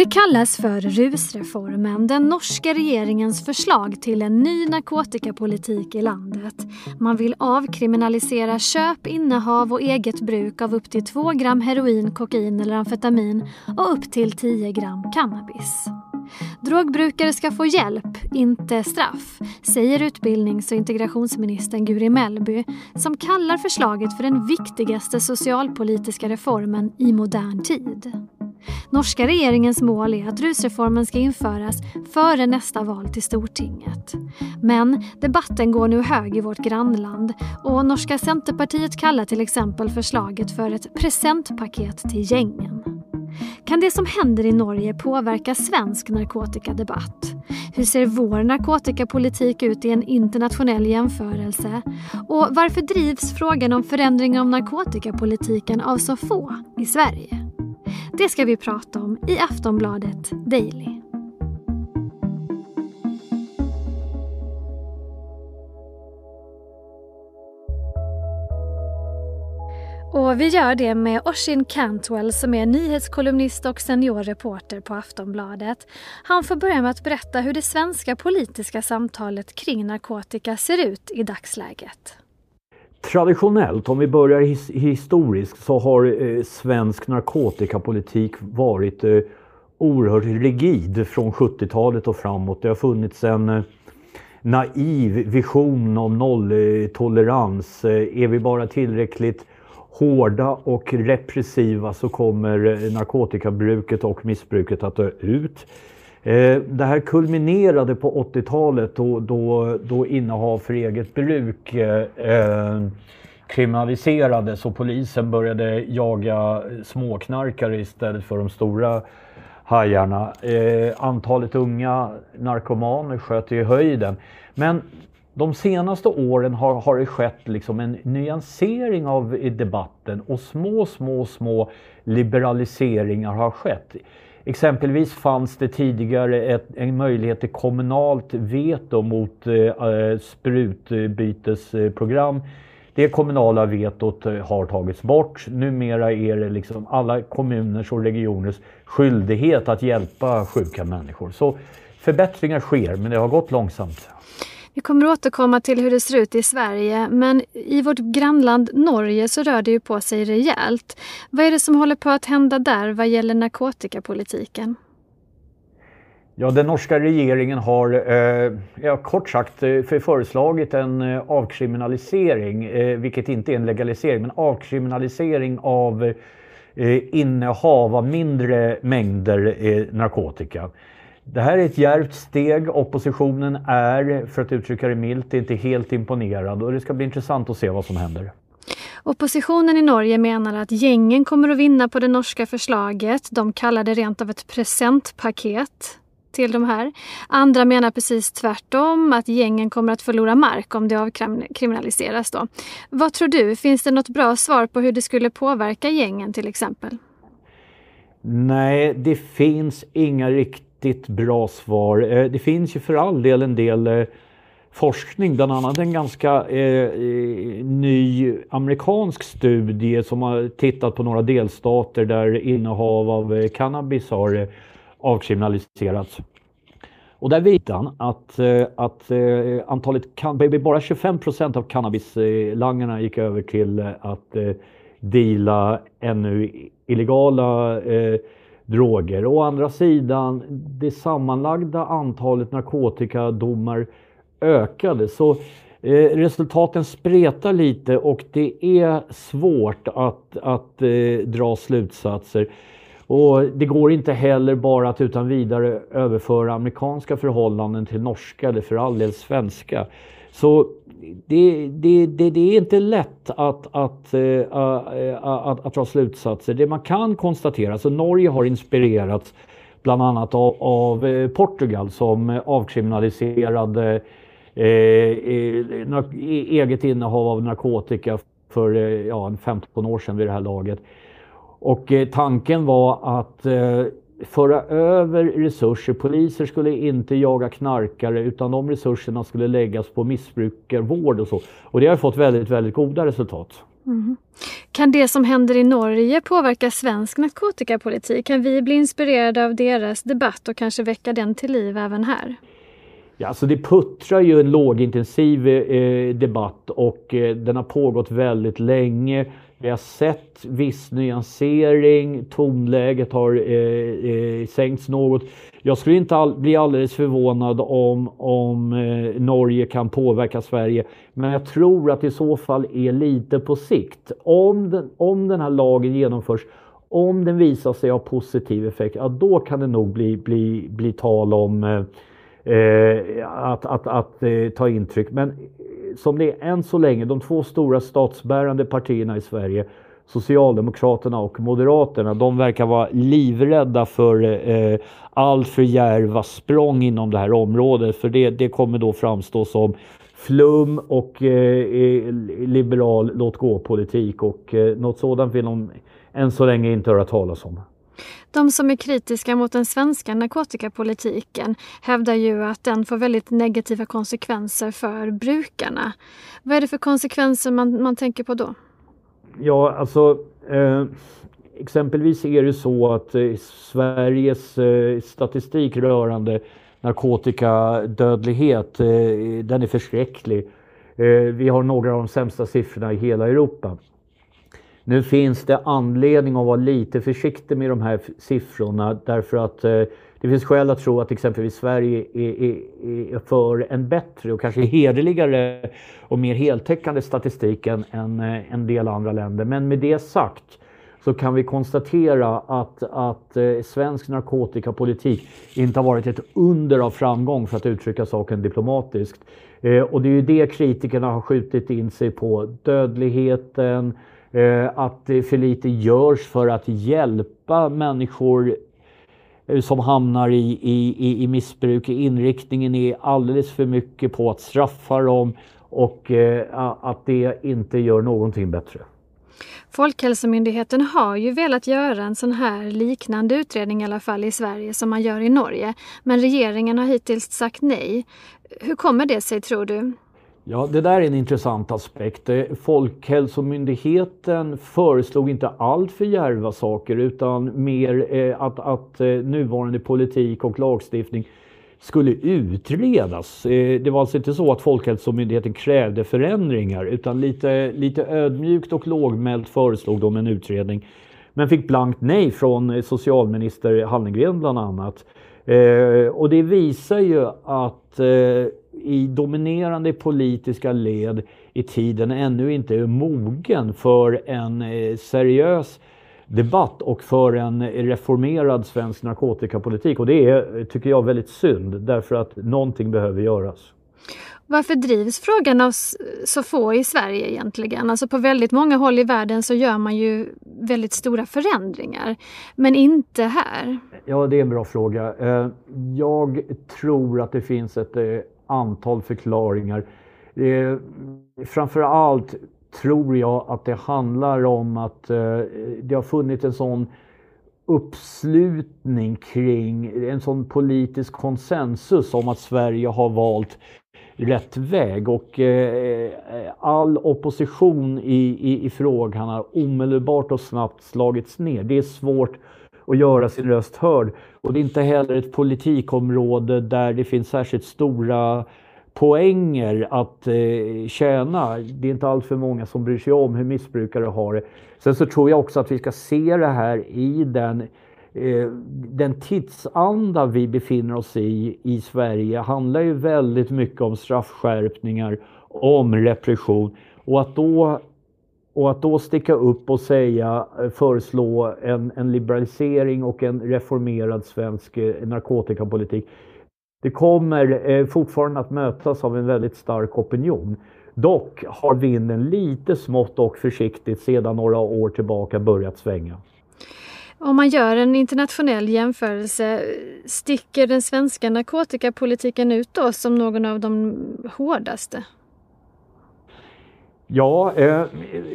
Det kallas för rusreformen, den norska regeringens förslag till en ny narkotikapolitik i landet. Man vill avkriminalisera köp, innehav och eget bruk av upp till 2 gram heroin, kokain eller amfetamin och upp till 10 gram cannabis. Drogbrukare ska få hjälp, inte straff, säger utbildnings och integrationsministern Guri Mellby som kallar förslaget för den viktigaste socialpolitiska reformen i modern tid. Norska regeringens mål är att rusreformen ska införas före nästa val till Stortinget. Men debatten går nu hög i vårt grannland och norska Centerpartiet kallar till exempel förslaget för ett presentpaket till gängen. Kan det som händer i Norge påverka svensk narkotikadebatt? Hur ser vår narkotikapolitik ut i en internationell jämförelse? Och varför drivs frågan om förändring av narkotikapolitiken av så få i Sverige? Det ska vi prata om i Aftonbladet Daily. Och vi gör det med Oshin Cantwell som är nyhetskolumnist och seniorreporter på Aftonbladet. Han får börja med att berätta hur det svenska politiska samtalet kring narkotika ser ut i dagsläget. Traditionellt, om vi börjar his historiskt, så har eh, svensk narkotikapolitik varit eh, oerhört rigid från 70-talet och framåt. Det har funnits en eh, naiv vision om nolltolerans. Eh, är vi bara tillräckligt hårda och repressiva så kommer eh, narkotikabruket och missbruket att dö ut. Eh, det här kulminerade på 80-talet då, då, då innehav för eget bruk eh, eh, kriminaliserades och polisen började jaga småknarkare istället för de stora hajarna. Eh, antalet unga narkomaner sköt i höjden. Men de senaste åren har, har det skett liksom en nyansering av debatten och små, små, små liberaliseringar har skett. Exempelvis fanns det tidigare ett, en möjlighet till kommunalt veto mot eh, eh sprutbytesprogram. Det kommunala vetot eh, har tagits bort. Numera är det liksom alla kommuners och regioners skyldighet att hjälpa sjuka människor. Så förbättringar sker, men det har gått långsamt. Vi kommer återkomma till hur det ser ut i Sverige men i vårt grannland Norge så rör det ju på sig rejält. Vad är det som håller på att hända där vad gäller narkotikapolitiken? Ja, den norska regeringen har eh, ja, kort sagt eh, föreslagit en eh, avkriminalisering, eh, vilket inte är en legalisering, men avkriminalisering av eh, innehav av mindre mängder eh, narkotika. Det här är ett djärvt steg. Oppositionen är, för att uttrycka det milt, inte helt imponerad och det ska bli intressant att se vad som händer. Oppositionen i Norge menar att gängen kommer att vinna på det norska förslaget. De kallar det rent av ett presentpaket till de här. Andra menar precis tvärtom, att gängen kommer att förlora mark om det avkriminaliseras. Då. Vad tror du? Finns det något bra svar på hur det skulle påverka gängen till exempel? Nej, det finns inga riktigt riktigt bra svar. Eh, det finns ju för all del en del eh, forskning, bland annat en ganska eh, eh, ny amerikansk studie som har tittat på några delstater där innehav av cannabis har avkriminaliserats. Och där visar han att, att antalet, bara 25 procent av cannabislangarna gick över till att deala ännu illegala droger. Å andra sidan, det sammanlagda antalet narkotikadomar ökade. Så eh, resultaten spretar lite och det är svårt att, att eh, dra slutsatser. Och det går inte heller bara att utan vidare överföra amerikanska förhållanden till norska eller för all del svenska. Så det, det, det, det, är inte lätt att, att, eh, att, att, dra slutsatser. Det man kan konstatera, så Norge har inspirerats bland annat av, av eh, Portugal som avkriminaliserade eh, eh e, eget innehav av narkotika för ja, 15 år sedan vid det här laget. Och tanken var att föra över resurser. Poliser skulle inte jaga knarkare utan de resurserna skulle läggas på missbrukarvård och så. Och det har fått väldigt, väldigt goda resultat. Mm. Kan det som händer i Norge påverka svensk narkotikapolitik? Kan vi bli inspirerade av deras debatt och kanske väcka den till liv även här? Ja, alltså det puttrar ju en lågintensiv eh, debatt och eh, den har pågått väldigt länge. Vi har sett viss nyansering, tonläget har eh, eh, sänkts något. Jag skulle inte all, bli alldeles förvånad om, om eh, Norge kan påverka Sverige. Men jag tror att det i så fall är lite på sikt. Om den, om den här lagen genomförs, om den visar sig ha positiv effekt, ja, då kan det nog bli, bli, bli tal om eh, Eh, att, att, att eh, ta intryck. Men eh, som det är än så länge, de två stora statsbärande partierna i Sverige, Socialdemokraterna och Moderaterna, de verkar vara livrädda för eh, allt för djärva språng inom det här området. För det, det kommer då framstå som flum och eh, eh liberal låt-gå-politik och eh, något sådant vill de än så länge inte höra talas om. De som är kritiska mot den svenska narkotikapolitiken hävdar ju att den får väldigt negativa konsekvenser för brukarna. Vad är det för konsekvenser man, man tänker på då? Ja, alltså eh, exempelvis är det så att eh, Sveriges eh, statistik rörande narkotikadödlighet, eh, den är förskräcklig. Eh, vi har några av de sämsta siffrorna i hela Europa. Nu finns det anledning att vara lite försiktig med de här siffrorna därför att eh, det finns skäl att tro att exempelvis Sverige är, är, är för en bättre och kanske hederligare och mer heltäckande statistik än en, eh, en del andra länder. Men med det sagt så kan vi konstatera att, att eh, svensk narkotikapolitik inte har varit ett under av framgång för att uttrycka saken diplomatiskt. Eh, och det är ju det kritikerna har skjutit in sig på. Dödligheten, Eh, Eh, att för lite görs för att hjälpa människor eh, som hamnar i, i, i missbruk. Inriktningen är alldeles för mycket på att straffa dem och eh, att det inte gör någonting bättre. Folkhälsomyndigheten har ju velat göra en sån här liknande utredning i alla fall i Sverige som man gör i Norge. Men regeringen har hittills sagt nej. Hur kommer det sig tror du? Ja, det där är en intressant aspekt. Eh, Folkhälsomyndigheten föreslog inte allt för djärva saker utan mer eh, att, att eh, nuvarande politik och lagstiftning skulle utredas. Det var alltså inte så att Folkhälsomyndigheten krävde förändringar utan lite, lite ödmjukt och lågmält föreslog de en utredning. Men fick blankt nej från socialminister Hallengren bland annat. Och det visar ju att i dominerande politiska led i tiden ännu inte är mogen för en eh, seriös debatt och för en reformerad svensk narkotikapolitik. Och det är, tycker jag, väldigt synd därför att någonting behöver göras. Varför drivs frågan av så få i Sverige egentligen? Alltså på väldigt många håll i världen så gör man ju väldigt stora förändringar, men inte här. Ja, det är en bra fråga. Eh, jag tror att det finns ett eh, antal förklaringar. Eh, framför allt tror jag att det handlar om att eh, det har funnits en sån uppslutning kring en sån politisk konsensus om att Sverige har valt rätt väg och eh, all opposition i, i, i, frågan har omedelbart och snabbt slagits ner. Det är svårt och göra sin röst hörd och det är inte heller ett politikområde där det finns särskilt stora poänger att eh, tjäna. Det är inte allt för många som bryr sig om hur missbrukare har det. Sen så tror jag också att vi ska se det här i den eh, den tidsanda vi befinner oss i i Sverige handlar ju väldigt mycket om straffskärpningar, om repression och att då och att då sticka upp och säga, eh, föreslå en, en liberalisering och en reformerad svensk eh, narkotikapolitik. Det kommer eh, fortfarande att mötas av en väldigt stark opinion. Dock har vinden lite smått och försiktigt sedan några år tillbaka börjat svänga. Om man gör en internationell jämförelse, sticker den svenska narkotikapolitiken ut då som någon av de hårdaste? Ja, eh,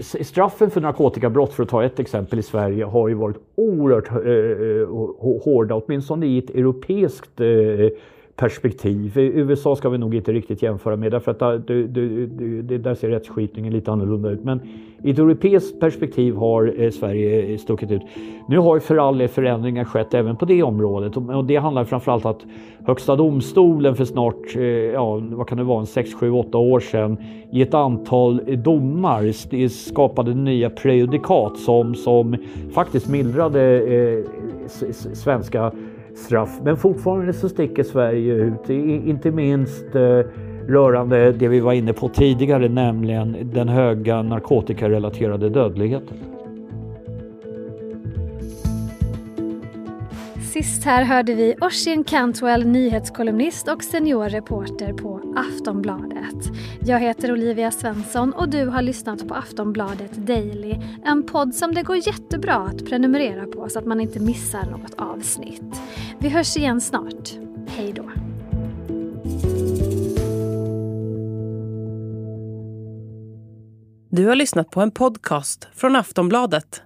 straffen för narkotikabrott, för att ta ett exempel i Sverige, har ju varit oerhört eh, eh hårda, åtminstone i ett europeiskt eh, perspektiv. USA ska vi nog inte riktigt jämföra med därför att där, du, du, det, där ser rättsskipningen lite annorlunda ut. Men i ett europeiskt perspektiv har eh, Sverige eh, stuckit ut. Nu har ju för all del förändringar skett även på det området och det handlar framförallt om att Högsta domstolen för snart, eh, ja vad kan det vara, en 6, 7, 8 år sedan i ett antal domar skapade nya prejudikat som, som faktiskt mildrade eh, svenska straff. Men fortfarande så sticker Sverige ut, inte minst eh, rörande det vi var inne på tidigare, nämligen den höga narkotikarelaterade dödligheten. Sist här hörde vi Oisin Cantwell, nyhetskolumnist och seniorreporter på Aftonbladet. Jag heter Olivia Svensson och du har lyssnat på Aftonbladet Daily. En podd som det går jättebra att prenumerera på så att man inte missar något avsnitt. Vi hörs igen snart. Hej då. Du har lyssnat på en podcast från Aftonbladet.